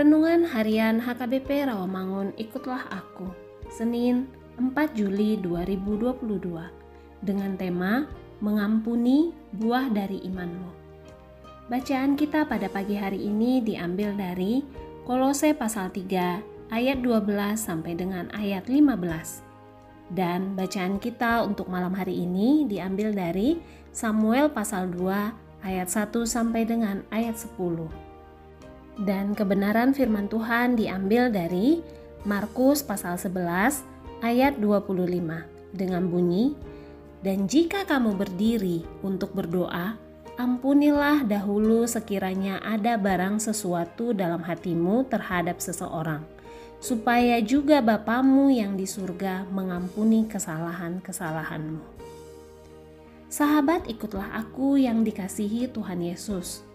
Harian HKBP Rawamangun Ikutlah Aku Senin 4 Juli 2022 dengan tema Mengampuni buah dari imanmu Bacaan kita pada pagi hari ini diambil dari Kolose pasal 3 ayat 12 sampai dengan ayat 15 dan bacaan kita untuk malam hari ini diambil dari Samuel pasal 2 ayat 1 sampai dengan ayat 10. Dan kebenaran firman Tuhan diambil dari Markus pasal 11 ayat 25 dengan bunyi Dan jika kamu berdiri untuk berdoa, ampunilah dahulu sekiranya ada barang sesuatu dalam hatimu terhadap seseorang, supaya juga Bapamu yang di surga mengampuni kesalahan-kesalahanmu. Sahabat, ikutlah aku yang dikasihi Tuhan Yesus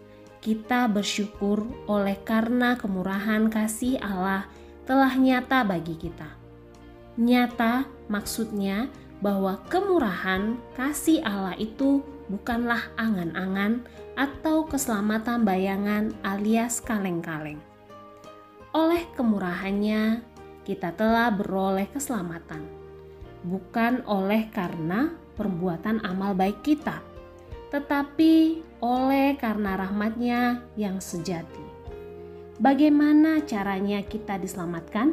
kita bersyukur oleh karena kemurahan kasih Allah telah nyata bagi kita. Nyata maksudnya bahwa kemurahan kasih Allah itu bukanlah angan-angan atau keselamatan bayangan alias kaleng-kaleng. Oleh kemurahannya, kita telah beroleh keselamatan, bukan oleh karena perbuatan amal baik kita tetapi oleh karena rahmatnya yang sejati. Bagaimana caranya kita diselamatkan?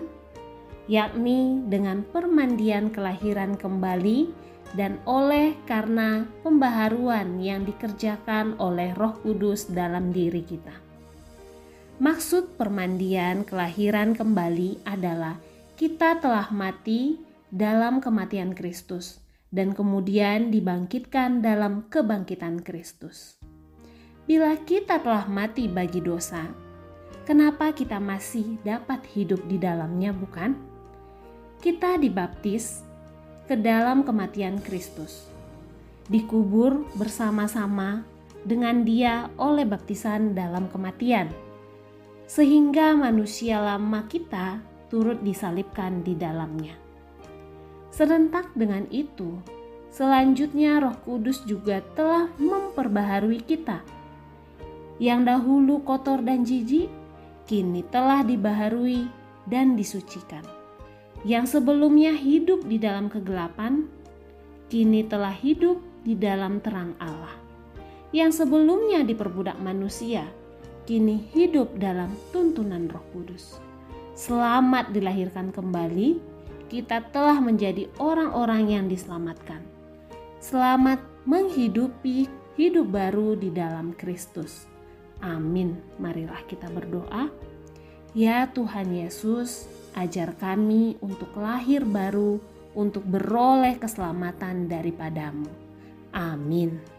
Yakni dengan permandian kelahiran kembali dan oleh karena pembaharuan yang dikerjakan oleh Roh Kudus dalam diri kita. Maksud permandian kelahiran kembali adalah kita telah mati dalam kematian Kristus dan kemudian dibangkitkan dalam kebangkitan Kristus. Bila kita telah mati bagi dosa, kenapa kita masih dapat hidup di dalamnya, bukan? Kita dibaptis ke dalam kematian Kristus, dikubur bersama-sama dengan Dia oleh baptisan dalam kematian, sehingga manusia lama kita turut disalibkan di dalamnya. Serentak dengan itu, selanjutnya Roh Kudus juga telah memperbaharui kita. Yang dahulu kotor dan jijik, kini telah dibaharui dan disucikan. Yang sebelumnya hidup di dalam kegelapan, kini telah hidup di dalam terang Allah. Yang sebelumnya diperbudak manusia, kini hidup dalam tuntunan Roh Kudus. Selamat dilahirkan kembali kita telah menjadi orang-orang yang diselamatkan. Selamat menghidupi hidup baru di dalam Kristus. Amin. Marilah kita berdoa. Ya Tuhan Yesus, ajar kami untuk lahir baru, untuk beroleh keselamatan daripadamu. Amin.